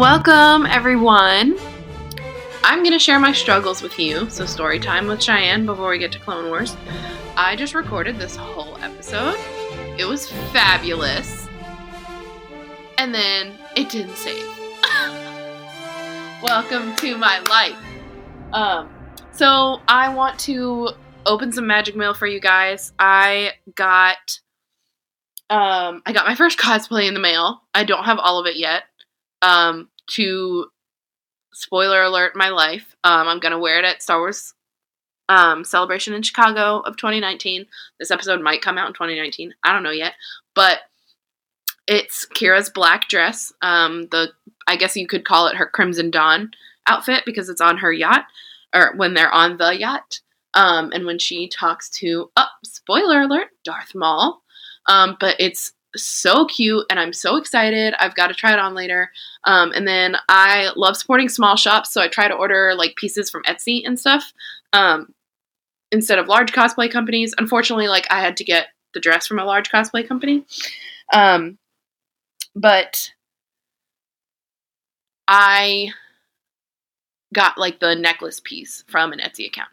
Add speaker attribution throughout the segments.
Speaker 1: Welcome, everyone. I'm going to share my struggles with you. So, story time with Cheyenne before we get to Clone Wars. I just recorded this whole episode. It was fabulous. And then it didn't save. Welcome to my life. Um, so I want to open some magic mail for you guys. I got um I got my first cosplay in the mail. I don't have all of it yet. Um to spoiler alert my life. Um I'm to wear it at Star Wars um celebration in Chicago of 2019. This episode might come out in 2019. I don't know yet. But it's Qi'ra's black dress. Um the I guess you could call it her Crimson Dawn outfit because it's on her yacht or when they're on the yacht. Um, and when she talks to, oh, spoiler alert, Darth Maul. Um, but it's so cute and I'm so excited. I've got to try it on later. Um, and then I love supporting small shops, so I try to order like pieces from Etsy and stuff um, instead of large cosplay companies. Unfortunately, like I had to get the dress from a large cosplay company. Um, but I got like the necklace piece from an Etsy account.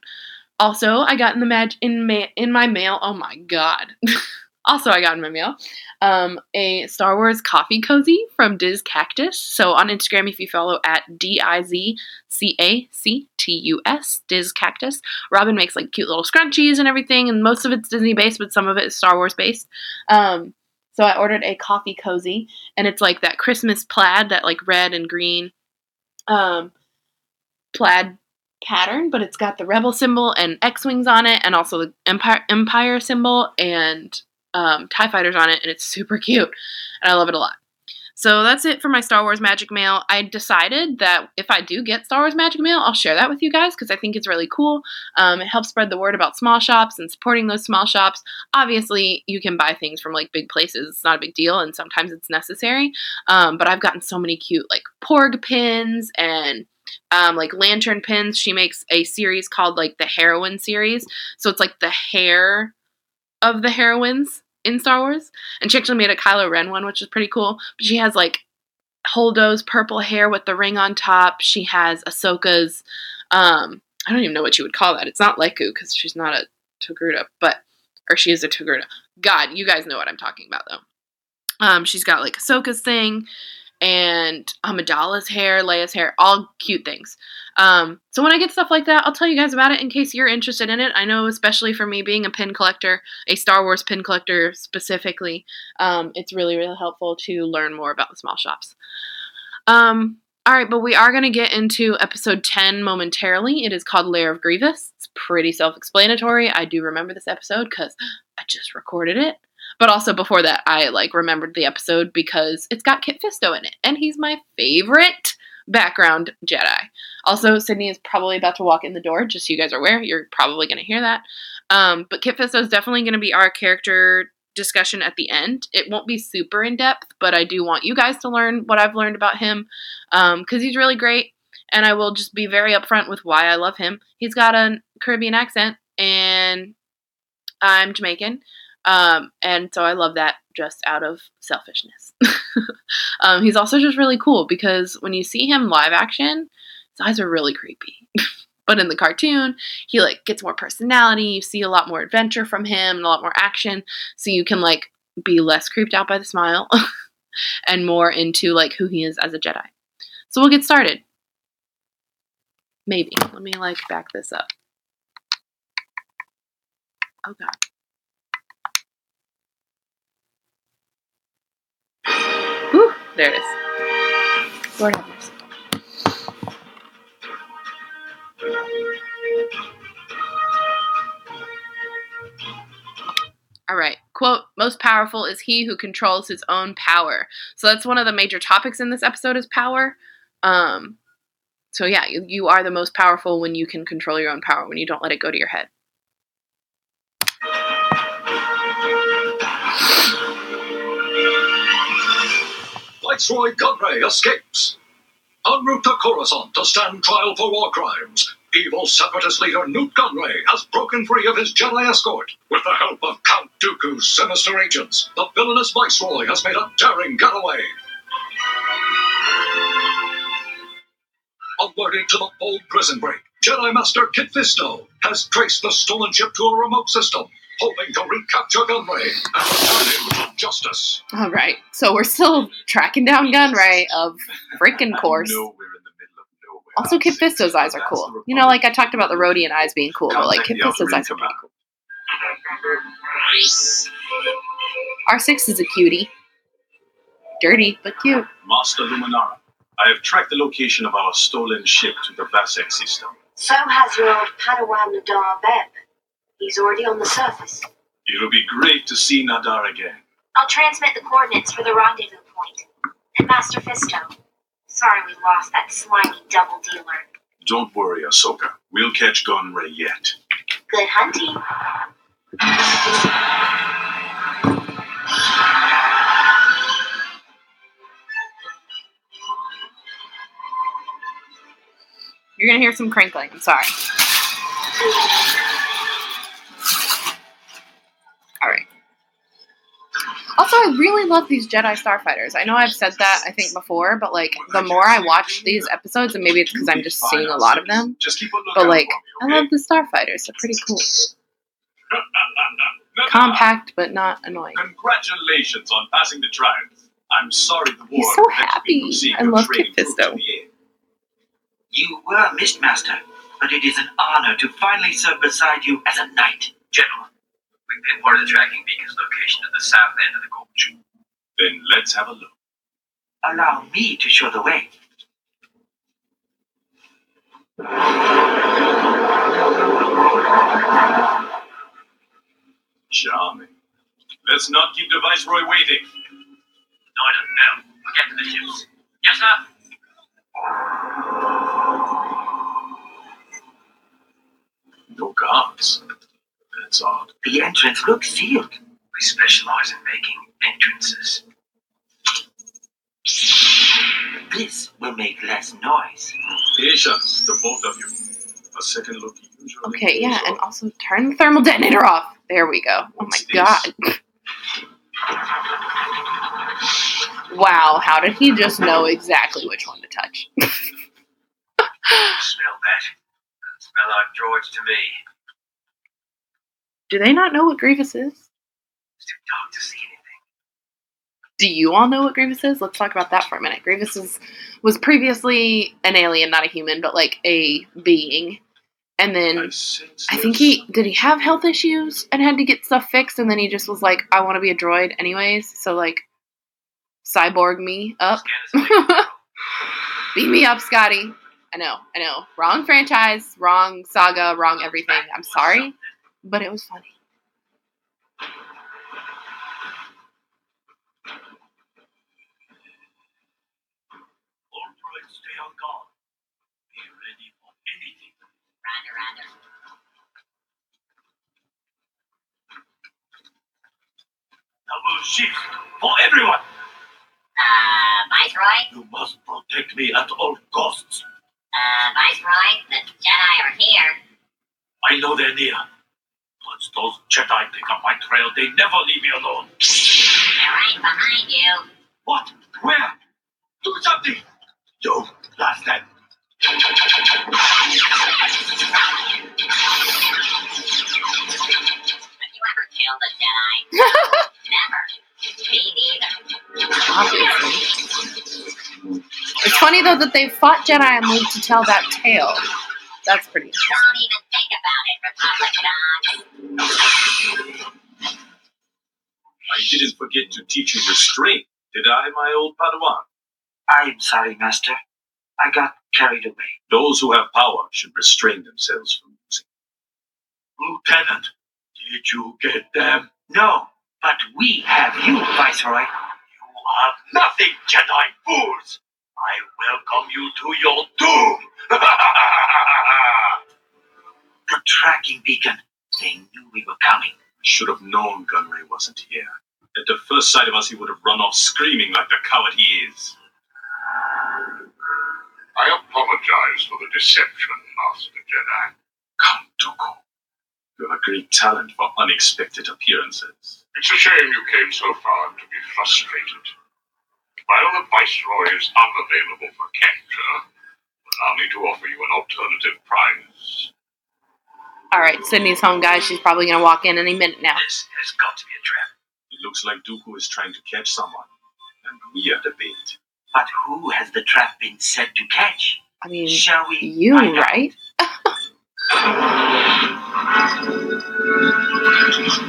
Speaker 1: Also, I got in the mag- in ma- in my mail. Oh my god. also, I got in my mail um, a Star Wars coffee cozy from Diz Cactus. So on Instagram, if you follow at D I Z C A C T U S Diz Cactus, Robin makes like cute little scrunchies and everything, and most of it's Disney based, but some of it is Star Wars based. Um, so I ordered a coffee cozy, and it's like that Christmas plaid, that like red and green um, plaid pattern, but it's got the rebel symbol and X wings on it, and also the empire empire symbol and um, Tie fighters on it, and it's super cute, and I love it a lot. So that's it for my Star Wars Magic Mail. I decided that if I do get Star Wars Magic Mail, I'll share that with you guys because I think it's really cool. Um, it helps spread the word about small shops and supporting those small shops. Obviously, you can buy things from like big places; it's not a big deal, and sometimes it's necessary. Um, but I've gotten so many cute like Porg pins and um, like lantern pins. She makes a series called like the Heroine series. So it's like the hair of the heroines in Star Wars. And she actually made a Kylo Ren one, which is pretty cool. But she has like Holdo's purple hair with the ring on top. She has Ahsoka's, um, I don't even know what you would call that. It's not Lekku because she's not a Togruta, but, or she is a Togruta. God, you guys know what I'm talking about though. Um, she's got like Ahsoka's thing and Amidala's hair, Leia's hair, all cute things. Um, so when I get stuff like that, I'll tell you guys about it in case you're interested in it. I know, especially for me being a pin collector, a Star Wars pin collector specifically, um, it's really, really helpful to learn more about the small shops. Um, all right, but we are going to get into episode 10 momentarily. It is called Lair of Grievous. It's pretty self explanatory. I do remember this episode because I just recorded it. But also before that, I like remembered the episode because it's got Kit Fisto in it, and he's my favorite background Jedi. Also, Sydney is probably about to walk in the door, just so you guys are aware. You're probably going to hear that. Um, but Kit Fisto is definitely going to be our character discussion at the end. It won't be super in depth, but I do want you guys to learn what I've learned about him because um, he's really great. And I will just be very upfront with why I love him. He's got a Caribbean accent, and I'm Jamaican. Um, and so I love that just out of selfishness. um, he's also just really cool because when you see him live action, his eyes are really creepy. but in the cartoon, he like gets more personality. You see a lot more adventure from him and a lot more action, so you can like be less creeped out by the smile and more into like who he is as a Jedi. So we'll get started. Maybe. Let me like back this up. Oh god. Whew, there it is. Lord have mercy. All right. Quote, most powerful is he who controls his own power. So that's one of the major topics in this episode is power. Um, so yeah, you, you are the most powerful when you can control your own power, when you don't let it go to your head.
Speaker 2: Viceroy Gunray escapes. En route to Coruscant to stand trial for war crimes, evil separatist leader Nute Gunray has broken free of his Jedi escort. With the help of Count Dooku's sinister agents, the villainous Viceroy has made a daring getaway. Alerted to the bold prison break, Jedi Master Kit Fisto has traced the stolen ship to a remote system, hoping to recapture Gunray and return him to justice.
Speaker 1: All right. So we're still tracking down Gunray of freaking course.
Speaker 3: know we're in the middle of nowhere.
Speaker 1: Also, Kit Fisto's eyes are cool. You know, like I talked about the Rodian eyes being cool, but like Kit Fisto's eyes are
Speaker 3: Alpha
Speaker 1: pretty cool. R6 is a cutie. Dirty, but cute.
Speaker 3: Master Luminara, I have tracked the location of our stolen ship to the Vassek system.
Speaker 4: So has your old Padawan Nahdar Vebb. He's already on the surface.
Speaker 3: It'll be great to see Nahdar again.
Speaker 5: I'll transmit the coordinates for the rendezvous point. And Master Fisto. Sorry we lost that slimy double dealer.
Speaker 3: Don't worry, Ahsoka. We'll catch Gunray yet.
Speaker 5: Good hunting.
Speaker 1: You're gonna hear some crinkling. I'm sorry. All right. Also, I really love these Jedi starfighters. I know I've said that I think before, but like the more I watch these episodes, and maybe it's because I'm just seeing a lot of them,
Speaker 3: Just keep a lookout
Speaker 1: but like I love the starfighters. They're pretty cool. Compact but not annoying.
Speaker 3: Congratulations on passing the trials. I'm sorry the war
Speaker 1: He's so
Speaker 3: prevented me from
Speaker 1: happy. I love
Speaker 3: through
Speaker 1: Fisto.
Speaker 6: You were missed, Master, but it is an honor to finally serve beside you as a knight.
Speaker 7: General, we pinpointed the tracking beacon's location to the south end of the gorge.
Speaker 3: Then let's have a look.
Speaker 6: Allow me to show the way.
Speaker 3: Charming. Let's not keep the Viceroy waiting.
Speaker 7: No, no, no. We'll get to the ships. Yes, sir?
Speaker 3: No guards. That's odd.
Speaker 6: The entrance looks sealed.
Speaker 7: We specialize in making entrances.
Speaker 6: This will make less noise.
Speaker 3: Patience, the both of you. A second look usually.
Speaker 1: Okay, yeah,
Speaker 3: pays
Speaker 1: and also turn the thermal detonator off. There we go. Oh my
Speaker 3: What's
Speaker 1: god. Wow, how did he just know exactly which one to touch?
Speaker 7: Smell that? Doesn't smell like droids to me.
Speaker 1: Do they not know what Grievous is?
Speaker 7: It's too dark to see anything.
Speaker 1: Do you all know what Grievous is? Let's talk about that for a minute. Grievous is, was previously an alien, not a human, but like a being. And then
Speaker 3: I,
Speaker 1: think he did he have health issues and had to get stuff fixed and then he just was like, I want to be a droid anyways, so like cyborg me up.
Speaker 7: Scan us in, General.
Speaker 1: Beat me up, Scotty. I know, I know. Wrong franchise, wrong saga, wrong everything. I'm sorry, but it was funny.
Speaker 7: All droids stay on guard. Be ready for anything.
Speaker 5: Roger, roger.
Speaker 7: Double shift for everyone.
Speaker 5: Uh, Viceroy?
Speaker 7: You must protect me at all costs.
Speaker 5: Uh, Viceroy, the Jedi are here.
Speaker 7: I know they're near. Once those Jedi pick up my trail, they never leave me alone.
Speaker 5: They're right behind you.
Speaker 7: What? Where? Do something! You, last then.
Speaker 5: Have you ever killed a Jedi? Never. Me neither.
Speaker 1: Obviously. It's funny though that they fought Jedi and lived to tell that tale. That's pretty interesting.
Speaker 5: Don't even think about it, Republic
Speaker 3: I didn't forget to teach you restraint, did I, my old Padawan?
Speaker 6: I'm sorry, Master. I got carried away.
Speaker 3: Those who have power should restrain themselves from using.
Speaker 7: Lieutenant, did you get them?
Speaker 6: No, but we have you, Viceroy.
Speaker 7: You have nothing, Jedi fools! I welcome you to your doom!
Speaker 6: The tracking beacon. They knew we were coming.
Speaker 3: Should have known Gunray wasn't here. At the first sight of us, he would have run off screaming like the coward he is.
Speaker 2: I apologize for the deception, Master Jedi.
Speaker 3: Count Dooku. You have a great talent for unexpected appearances.
Speaker 2: It's a shame you came so far to be frustrated. While the Viceroy is unavailable for capture, the
Speaker 3: Allow me to offer you an alternative prize.
Speaker 1: All right, Sydney's home, guys. She's probably gonna walk in any minute now.
Speaker 7: This has got to be a trap.
Speaker 3: It looks like Dooku is trying to catch someone, and we are the bait.
Speaker 6: But who has the trap been set to catch?
Speaker 1: I mean,
Speaker 6: Shall we?
Speaker 1: you,
Speaker 6: find out?
Speaker 1: right?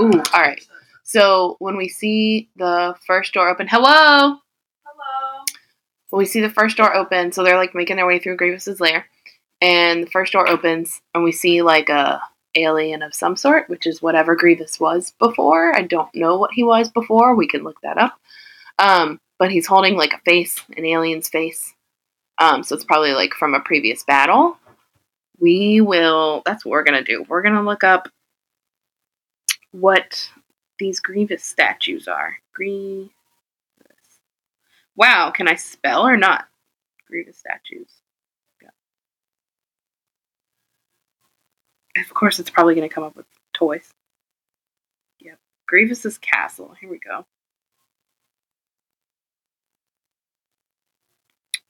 Speaker 1: Ooh, all right. So when we see the first door open, hello.
Speaker 8: Hello.
Speaker 1: When we see the first door open, so they're like making their way through Grievous's lair, and the first door opens, and we see like a alien of some sort, which is whatever Grievous was before. I don't know what he was before. We can look that up. Um, but he's holding like a face, an alien's face. Um, so it's probably like from a previous battle. We will. That's what we're gonna do. We're gonna look up what these Grievous statues are. Grievous. Wow, can I spell or not? Grievous statues. Yeah. Of course, it's probably going to come up with toys. Yep. Grievous's castle. Here we go.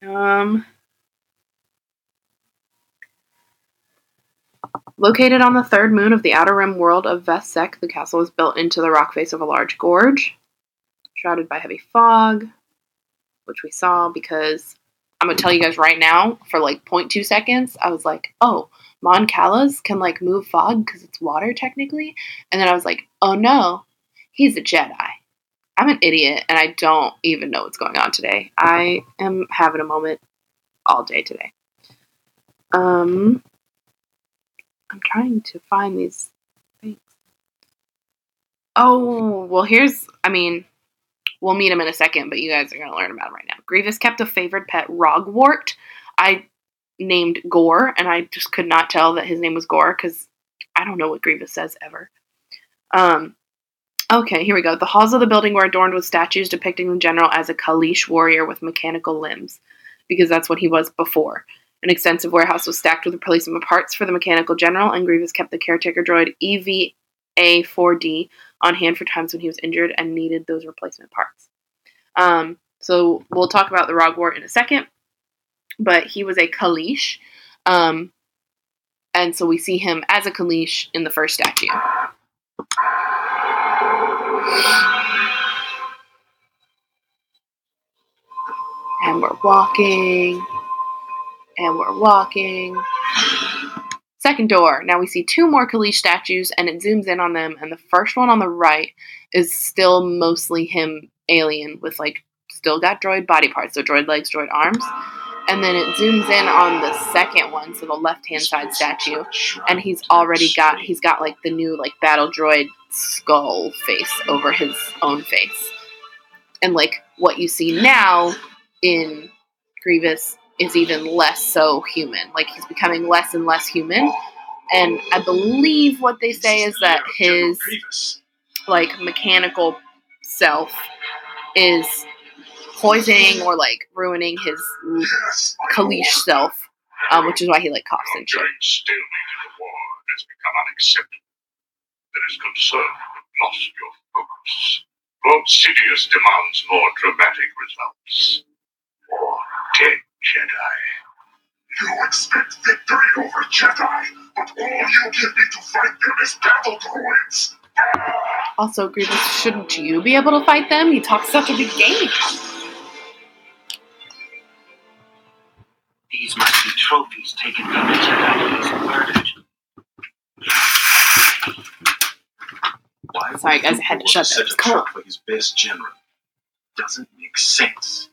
Speaker 1: Um, located on the third moon of the outer rim world of Vassek, the castle is built into the rock face of a large gorge, shrouded by heavy fog, which we saw because I'm gonna tell you guys right now, for like 0.2 seconds, I was like, oh, Mon Calas can like move fog because it's water technically, and then I was like, oh no, he's a Jedi. I'm an idiot and I don't even know what's going on today. I am having a moment all day today. Um, I'm trying to find these things. Oh, well, here's, I mean, we'll meet him in a second, but you guys are going to learn about him right now. Grievous kept a favored pet, Roggwart. I named Gore, and I just could not tell that his name was Gore because I don't know what Grievous says ever. Um, okay, here we go. The halls of the building were adorned with statues depicting the general as a Kaleesh warrior with mechanical limbs, because that's what he was before. An extensive warehouse was stacked with replacement parts for the mechanical general, and Grievous kept the caretaker droid EVA4D on hand for times when he was injured and needed those replacement parts. Um, so we'll talk about the Roggwart in a second, but he was a Kaleesh, um, and so we see him as a Kaleesh in the first statue. And we're walking, and we're walking. Second door. Now we see two more Kaleesh statues, and it zooms in on them. And the first one on the right is still mostly him, alien, with like still got droid body parts, so droid legs, droid arms. And then it zooms in on the second one, so the left hand side statue, and he's already got he's got like the new like battle droid skull face over his own face. And like what you see now in Grievous is even less so human. Like he's becoming less and less human. And I believe what they say is that his like mechanical self is poisoning or like ruining his Kaleesh self, um, which is why he like coughs and shit.
Speaker 2: Lost your focus. Lord Sidious demands more dramatic results. Or dead Jedi. You expect victory over Jedi, but all you give me to fight them is battle droids.
Speaker 1: Also, Grievous, shouldn't you be able to fight them? You talk such a big game.
Speaker 6: These must be trophies taken from the Jedi he's murdered.
Speaker 3: Why
Speaker 1: Sorry, guys, I had to shut
Speaker 3: set
Speaker 1: that.
Speaker 3: a
Speaker 1: It's cold.
Speaker 3: trap for his best general? Doesn't make sense.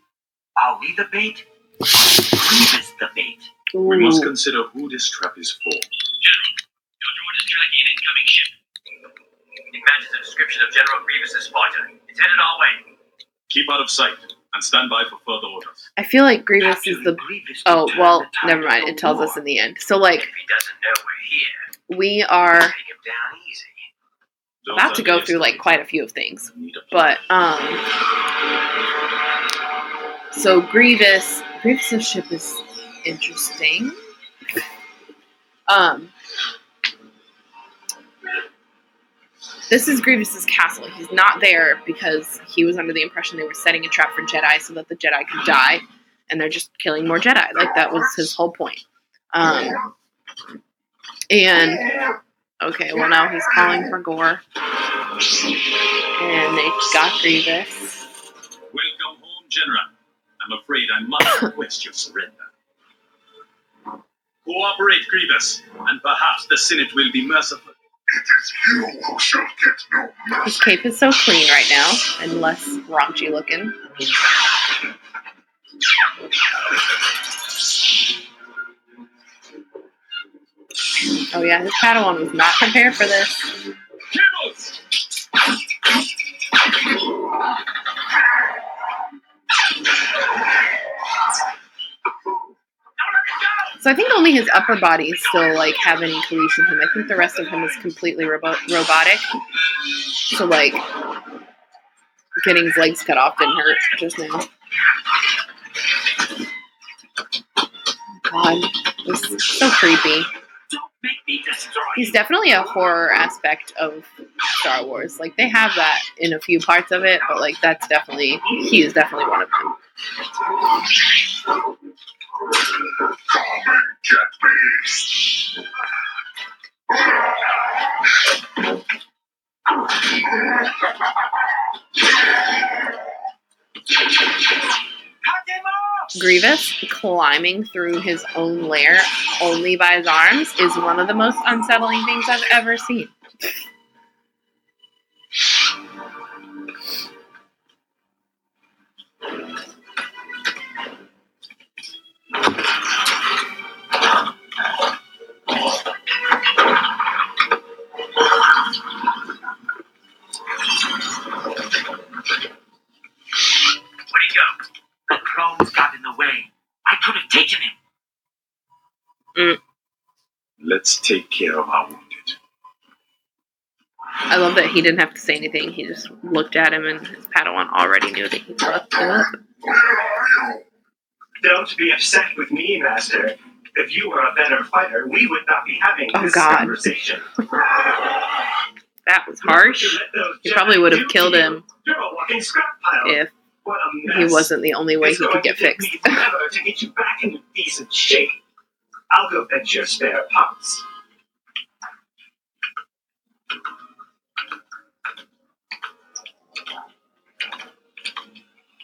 Speaker 6: Are we the bait? Grievous the bait.
Speaker 3: We must consider who this trap is for.
Speaker 7: Your droid is tracking an incoming ship. It matches the description of General Grievous's fighter. It's headed our way.
Speaker 3: Keep out of sight and stand by for further orders.
Speaker 1: I feel like Grievous is the.
Speaker 6: Grievous
Speaker 1: Oh, well, never mind. It tells
Speaker 6: war.
Speaker 1: us in the end. So, like,
Speaker 7: if he doesn't know we're here,
Speaker 1: we are
Speaker 7: take him down easy.
Speaker 3: Those
Speaker 1: about to go through like quite a few of things.
Speaker 3: We need a plan.
Speaker 1: But, um. So, Grievous. Grievous's ship is interesting. Um. This is Grievous's castle. He's not there because he was under the impression they were setting a trap for Jedi so that the Jedi could die, and they're just killing more Jedi. Like that was his whole point. Um, and okay, well now he's calling for Gore, and they got Grievous.
Speaker 3: Welcome home, General. I'm afraid I must request your surrender. Cooperate, Grievous, and perhaps the Senate will be merciful.
Speaker 2: It is you who shall get no
Speaker 1: His cape is so clean right now and less raunchy looking. Oh yeah, his Padawan was not prepared for this.
Speaker 3: Rebels!
Speaker 1: So I think only his upper body still like have any cohesion him. I think the rest of him is completely robo- robotic. So like getting his legs cut off didn't hurt just now. God, is so creepy. He's definitely a horror aspect of Star Wars. Like they have that in a few parts of it, but like that's definitely he is definitely one of them. Grievous climbing through his own lair only by his arms is one of the most unsettling things I've ever seen.
Speaker 3: Let's take care of our wounded.
Speaker 1: I love that he didn't have to say anything. He just looked at him, and his Padawan already knew that he fucked up.
Speaker 2: Where are you?
Speaker 9: Don't be upset with me, Master. If you were a better fighter, we would not be having
Speaker 1: Oh,
Speaker 9: this
Speaker 1: God.
Speaker 9: conversation.
Speaker 1: That was harsh.
Speaker 9: You
Speaker 1: He probably would have killed him
Speaker 9: You're a walking scrap pile.
Speaker 1: if he wasn't the only way
Speaker 9: It's
Speaker 1: he could get fixed.
Speaker 9: to get you back into decent shape. I'll go fetch your spare parts.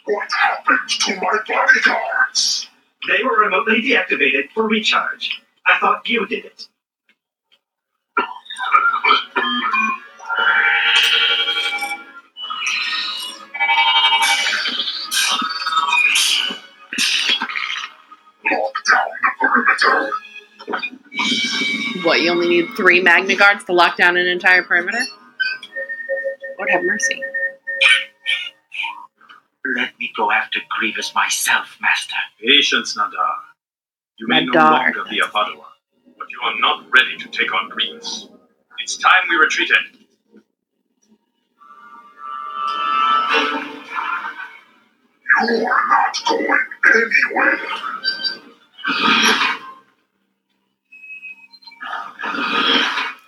Speaker 2: What happened to my bodyguards?
Speaker 9: They were remotely deactivated for recharge. I thought you did it.
Speaker 2: Lock down the perimeter.
Speaker 1: What, you only need three Magna Guards to lock down an entire perimeter? Lord have mercy.
Speaker 6: Grievous myself, Master.
Speaker 3: Patience, Nahdar. You may no
Speaker 1: Nahdar.
Speaker 3: longer be a Padawan, but you are not ready to take on Grievous. It's time we retreated.
Speaker 2: You are not going anywhere.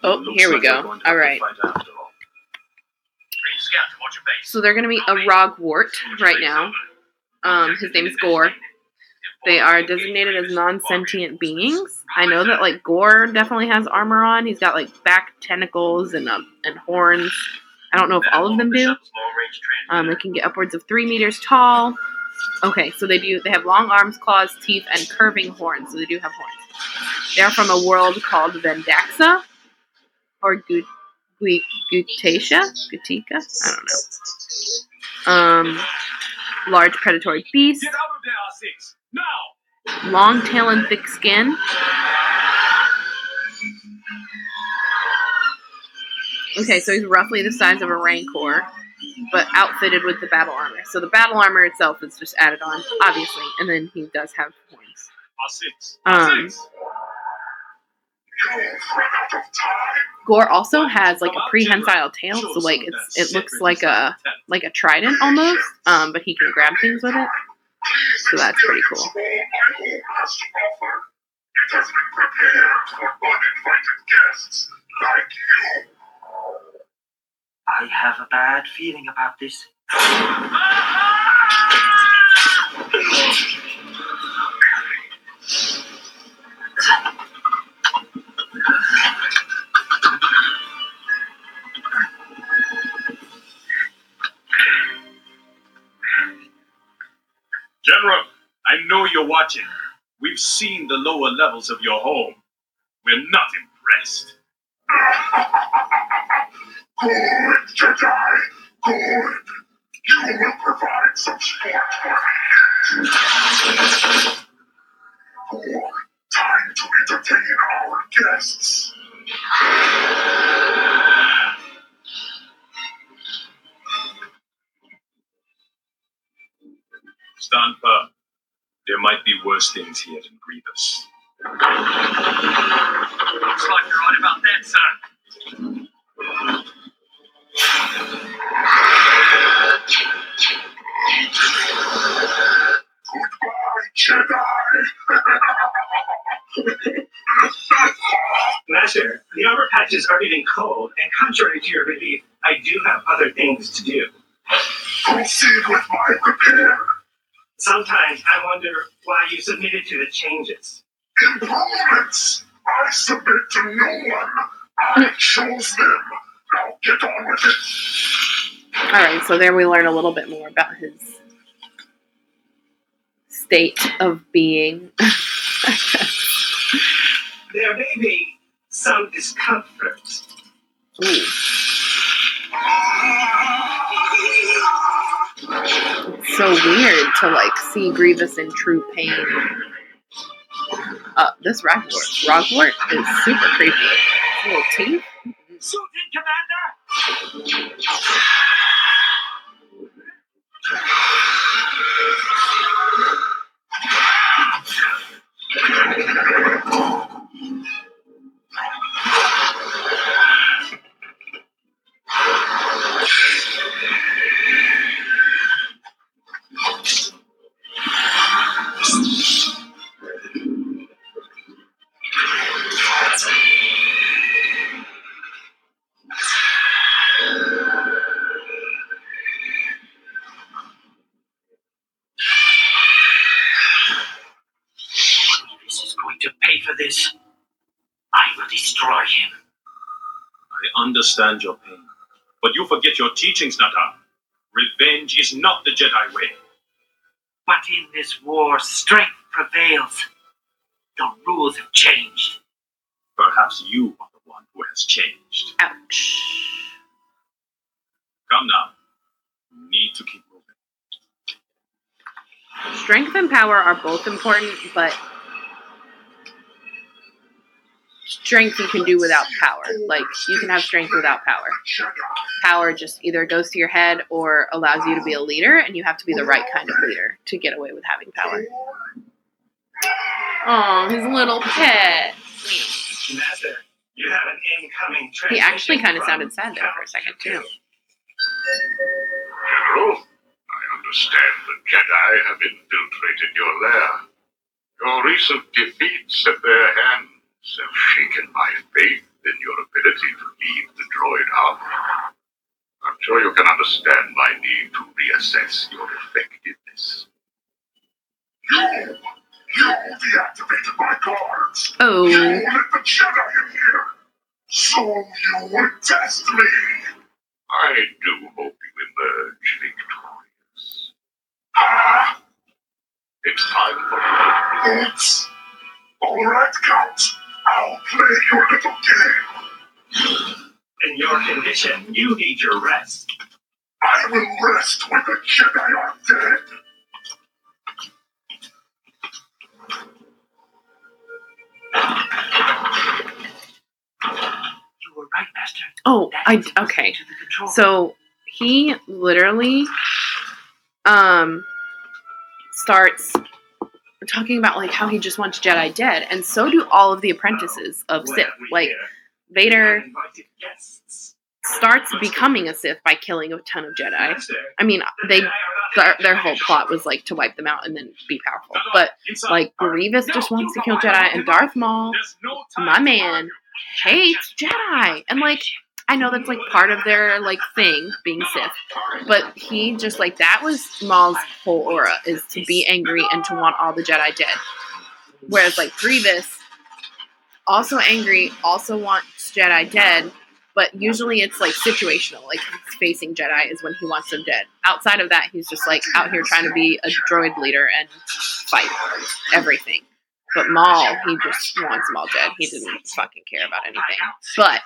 Speaker 1: Oh,
Speaker 3: Looks
Speaker 1: here we
Speaker 3: like
Speaker 1: go.
Speaker 3: All right.
Speaker 1: All
Speaker 3: have to
Speaker 1: right.
Speaker 3: fight after all.
Speaker 7: Green Scout, watch your base.
Speaker 1: So they're going to be a Roggwart right now. Um, his name is Gore. They are designated as non-sentient beings. I know that like Gore definitely has armor on. He's got like back tentacles and um, and horns. I don't know if all of them do. Um, they can get upwards of three meters tall. Okay, so they do. They have long arms, claws, teeth, and curving horns. So they do have horns. They are from a world called Vendaxa or Gut- Gut- Gutatia, Gutika. I don't know. Um, large predatory beast,
Speaker 3: Get out of there, R6! Now!
Speaker 1: long tail and thick skin. Okay, so he's roughly the size of a Rancor, but outfitted with the battle armor. So the battle armor itself is just added on, obviously, and then he does have horns.
Speaker 3: R6!
Speaker 1: Um, Gore also has like a prehensile tail, so like it's it looks like a like a trident almost, um, but he can grab things with it. So that's pretty cool.
Speaker 2: experience all my home has to offer. It has been prepared for uninvited guests like you.
Speaker 6: I have a bad feeling about this.
Speaker 3: I know you're watching. We've seen the lower levels of your home. We're not impressed.
Speaker 2: Good, Jedi. Good. You will provide some sport for me. Good. Time to entertain our guests.
Speaker 3: Might be worse things here than Grievous.
Speaker 7: Looks like you're right about that, sir.
Speaker 2: Goodbye, Jedi.
Speaker 9: Master, the armor patches are getting cold, and contrary to your belief, I do have other things to do.
Speaker 2: Proceed with my repair.
Speaker 9: Sometimes I wonder why you submitted to the changes.
Speaker 2: Improvements. I submit to no one. I chose them. Now get on with it.
Speaker 1: All right, so there we learn a little bit more about his state of being.
Speaker 9: There may be some discomfort.
Speaker 1: Ooh. Ah! So weird to like see Grievous in true pain. Uh, this Rockport, Rockport is super creepy. Little teeth.
Speaker 6: Suit Commander!
Speaker 3: Understand your pain, but you forget your teachings, Nahdar. Revenge is not the Jedi way.
Speaker 6: But in this war, strength prevails. The rules have changed.
Speaker 3: Perhaps you are the one who has changed.
Speaker 1: Ouch.
Speaker 3: Come now. You need to keep moving.
Speaker 1: Strength and power are both important, but strength you can do without power. Like you can have strength without power. Power just either goes to your head or allows you to be a leader, and you have to be the right kind of leader to get away with having power. Oh, his little pet.
Speaker 9: Master, you have an incoming
Speaker 1: He actually kind of sounded sad there for a second too.
Speaker 2: General, I understand the Jedi have infiltrated your lair. Your recent defeats at their hands have shaken my faith in your ability to lead the droid army. I'm sure you can understand my need to reassess your effectiveness. You! You deactivated my guards!
Speaker 1: Oh,
Speaker 2: You let the Jedi in here! So you would test me! I do hope you emerge victorious. Ah! It's time for you to Oops! Alright, Count. I'll play your little game.
Speaker 9: In your condition, you need your rest.
Speaker 2: I will rest when the Jedi are dead.
Speaker 6: You were right, Master.
Speaker 1: oh,
Speaker 6: That
Speaker 1: I
Speaker 6: was
Speaker 1: okay.
Speaker 6: to the.
Speaker 1: So he literally um starts talking about like how he just wants Jedi dead, and so do all of the apprentices of Sith. Like? Vader starts becoming a Sith by killing a ton of Jedi. I mean, they
Speaker 9: Jedi are not
Speaker 1: their, their whole plot was like to wipe them out and then be powerful. But like Grievous just wants to kill Jedi, and Darth Maul,
Speaker 3: There's no time
Speaker 1: my man, hates Jedi, and like I know that's like part of their like thing being Sith, but he just like that was Maul's whole aura is to be angry and to want all the Jedi dead. Whereas like Grievous, also angry, also wants Jedi dead, but usually it's like situational. Like facing Jedi is when he wants them dead. Outside of that, he's just like out here trying to be a droid leader and fight everything. But Maul, he just wants all dead. He didn't fucking care about anything. But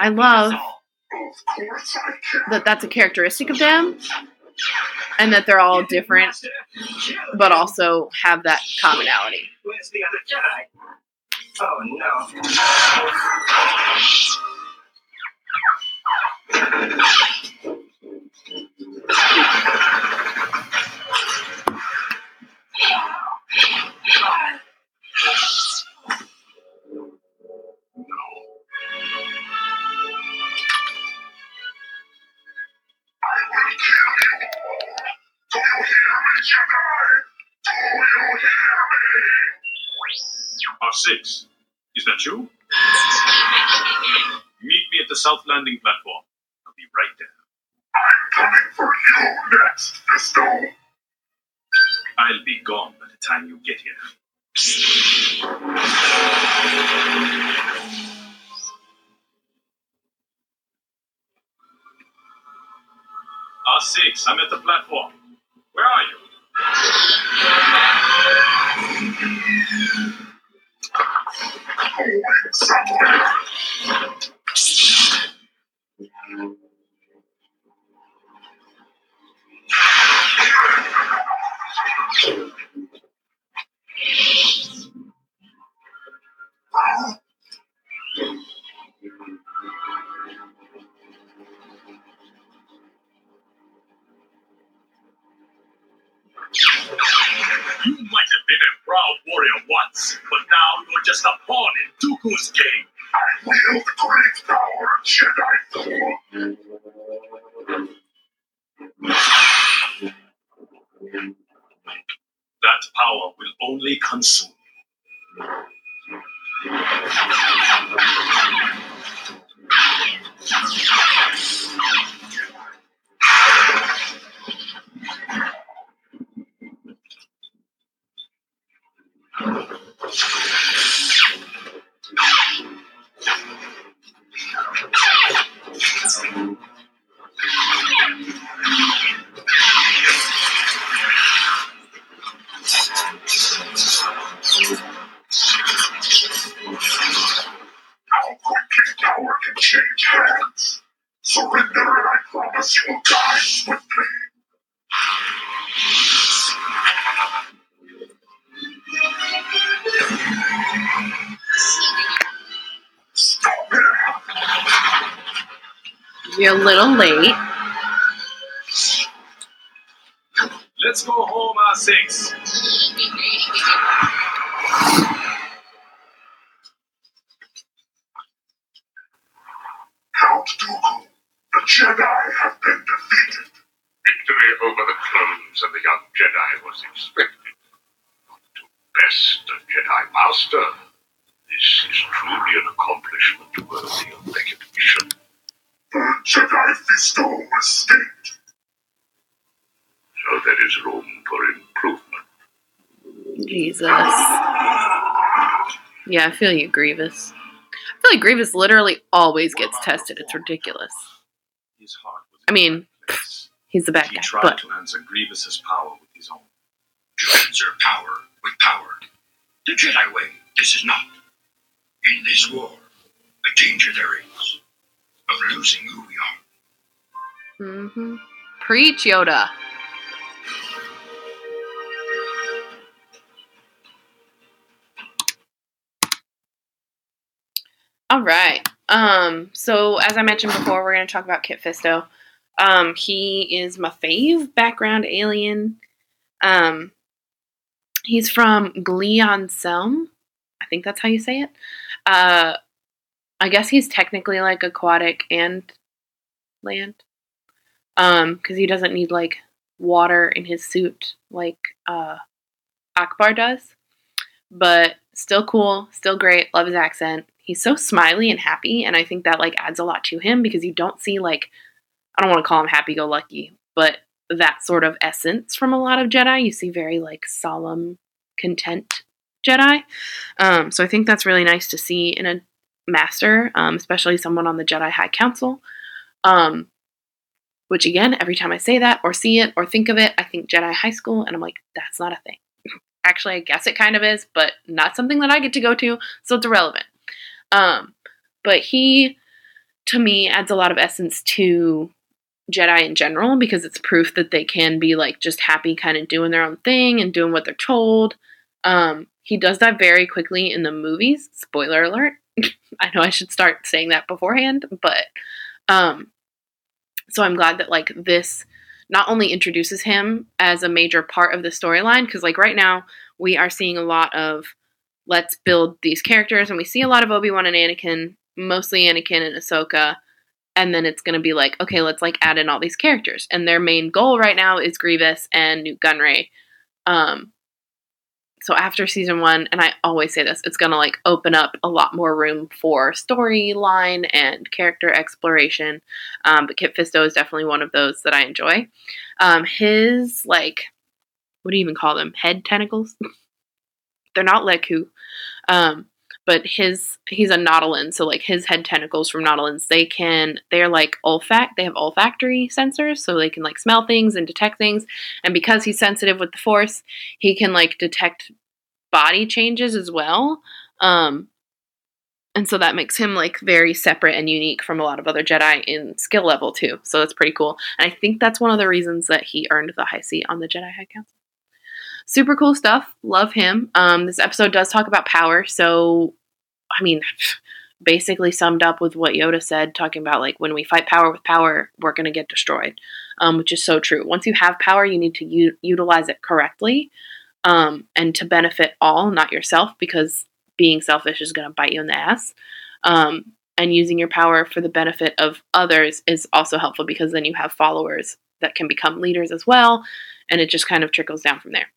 Speaker 1: I love that that's a characteristic of them and that they're all different but also have that commonality.
Speaker 9: Where's the other Jedi? Oh no.
Speaker 3: R6, is that you? Meet me at the south landing platform. I'll be right there.
Speaker 2: I'm coming for you next, Fisto.
Speaker 3: I'll be gone by the time you get here. Ah, R6, I'm at the platform. Where are you?
Speaker 2: Somewhere.
Speaker 3: Only consume
Speaker 1: You're a little late.
Speaker 10: There is room for improvement.
Speaker 1: Jesus. Yeah, I feel you, Grievous. I feel like Grievous literally always gets tested. It's ridiculous.
Speaker 3: His heart was
Speaker 1: I mean,
Speaker 3: in the right place.
Speaker 1: He's the bad
Speaker 3: He
Speaker 1: guy,
Speaker 3: tried
Speaker 1: but
Speaker 3: to answer Grievous's power with his own.
Speaker 2: To answer power with power. The Jedi way, this is not. In this war, the danger there is of losing who we are.
Speaker 1: Mm-hmm. preach Yoda. All right. Um. So as I mentioned before, we're going to talk about Kit Fisto. Um. He is my fave background alien. Um. He's from Selm. I think that's how you say it. Uh. I guess he's technically like aquatic and land. Um, because he doesn't need like water in his suit like uh Ackbar does. But still cool, still great, love his accent. He's so smiley and happy, and I think that like adds a lot to him because you don't see like I don't want to call him happy go lucky, but that sort of essence from a lot of Jedi. You see very like solemn, content Jedi. Um, so I think that's really nice to see in a master, um, especially someone on the Jedi High Council. Um, which again, every time I say that or see it or think of it, I think Jedi High School, and I'm like, that's not a thing. Actually, I guess it kind of is, but not something that I get to go to, so it's irrelevant. Um, but he, to me, adds a lot of essence to Jedi in general because it's proof that they can be like just happy, kind of doing their own thing and doing what they're told. Um, he does that very quickly in the movies. Spoiler alert. I know I should start saying that beforehand, but um, so I'm glad that like this not only introduces him as a major part of the storyline because like right now we are seeing a lot of let's build these characters and we see a lot of Obi-Wan and Anakin, mostly Anakin and Ahsoka, and then it's going to be like okay, let's like add in all these characters and their main goal right now is Grievous and Nute Gunray. Um so after season one, and I always say this, it's gonna like open up a lot more room for storyline and character exploration. Um, but Kit Fisto is definitely one of those that I enjoy. Um, his like, what do you even call them? Head tentacles? They're not Lekku. Um, but his he's a Nautolan, so like his head tentacles from Nautolans, they can they're like olfact they have olfactory sensors so they can like smell things and detect things and because he's sensitive with the force he can like detect body changes as well um and so that makes him like very separate and unique from a lot of other Jedi in skill level too. So that's pretty cool. And I think that's one of the reasons that he earned the high seat on the Jedi High Council super cool stuff. Love him. Um, this episode does talk about power, so I mean, basically summed up with what Yoda said, talking about like when we fight power with power, we're going to get destroyed, um, which is so true. Once you have power, you need to u- utilize it correctly um, and to benefit all, not yourself, because being selfish is going to bite you in the ass. Um, and using your power for the benefit of others is also helpful because then you have followers that can become leaders as well, and it just kind of trickles down from there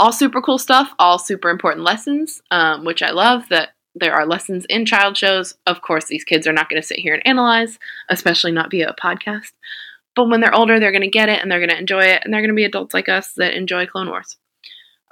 Speaker 1: all super cool stuff, all super important lessons, um, which I love that there are lessons in child shows. Of course, these kids are not going to sit here and analyze, especially not via a podcast. But when they're older, they're going to get it and they're going to enjoy it, and they're going to be adults like us that enjoy Clone Wars.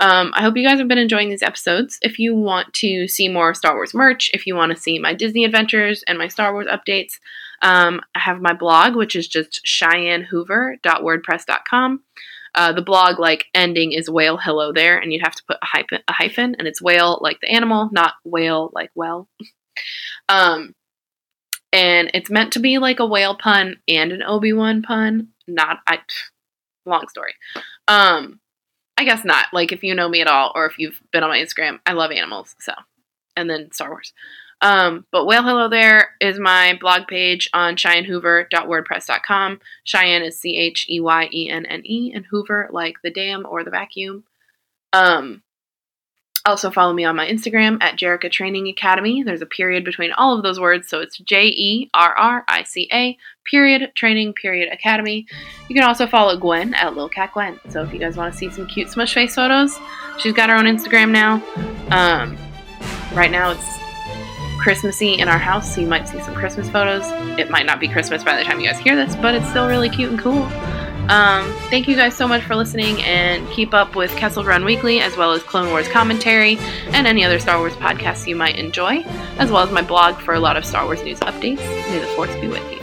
Speaker 1: Um, I hope you guys have been enjoying these episodes. If you want to see more Star Wars merch, if you want to see my Disney adventures and my Star Wars updates, um, I have my blog, which is just cheyennehoover.wordpress.com. Uh, the blog like ending is whale hello there, and you'd have to put a hyphen, a hyphen, and it's whale like the animal, not whale like well. um, and it's meant to be like a whale pun and an Obi Wan pun. Not I. Long story. Um, I guess not. Like if you know me at all, or if you've been on my Instagram, I love animals. So, and then Star Wars. Um, but Whale Hello There is my blog page on CheyenneHoover.wordpress.com. Cheyenne is C H E Y E N N E, and Hoover like the dam or the vacuum. Um, also follow me on my Instagram at Jerrica Training Academy. There's a period between all of those words, so it's J E R R I C A period training period academy. You can also follow Gwen at Lil Cat Gwen. So if you guys want to see some cute smush face photos, she's got her own Instagram now. Um, right now it's Christmassy in our house, so you might see some Christmas photos. It might not be Christmas by the time you guys hear this, but it's still really cute and cool. Um, thank you guys so much for listening and keep up with Kessel Run Weekly as well as Clone Wars commentary and any other Star Wars podcasts you might enjoy, as well as my blog for a lot of Star Wars news updates. May the Force be with you.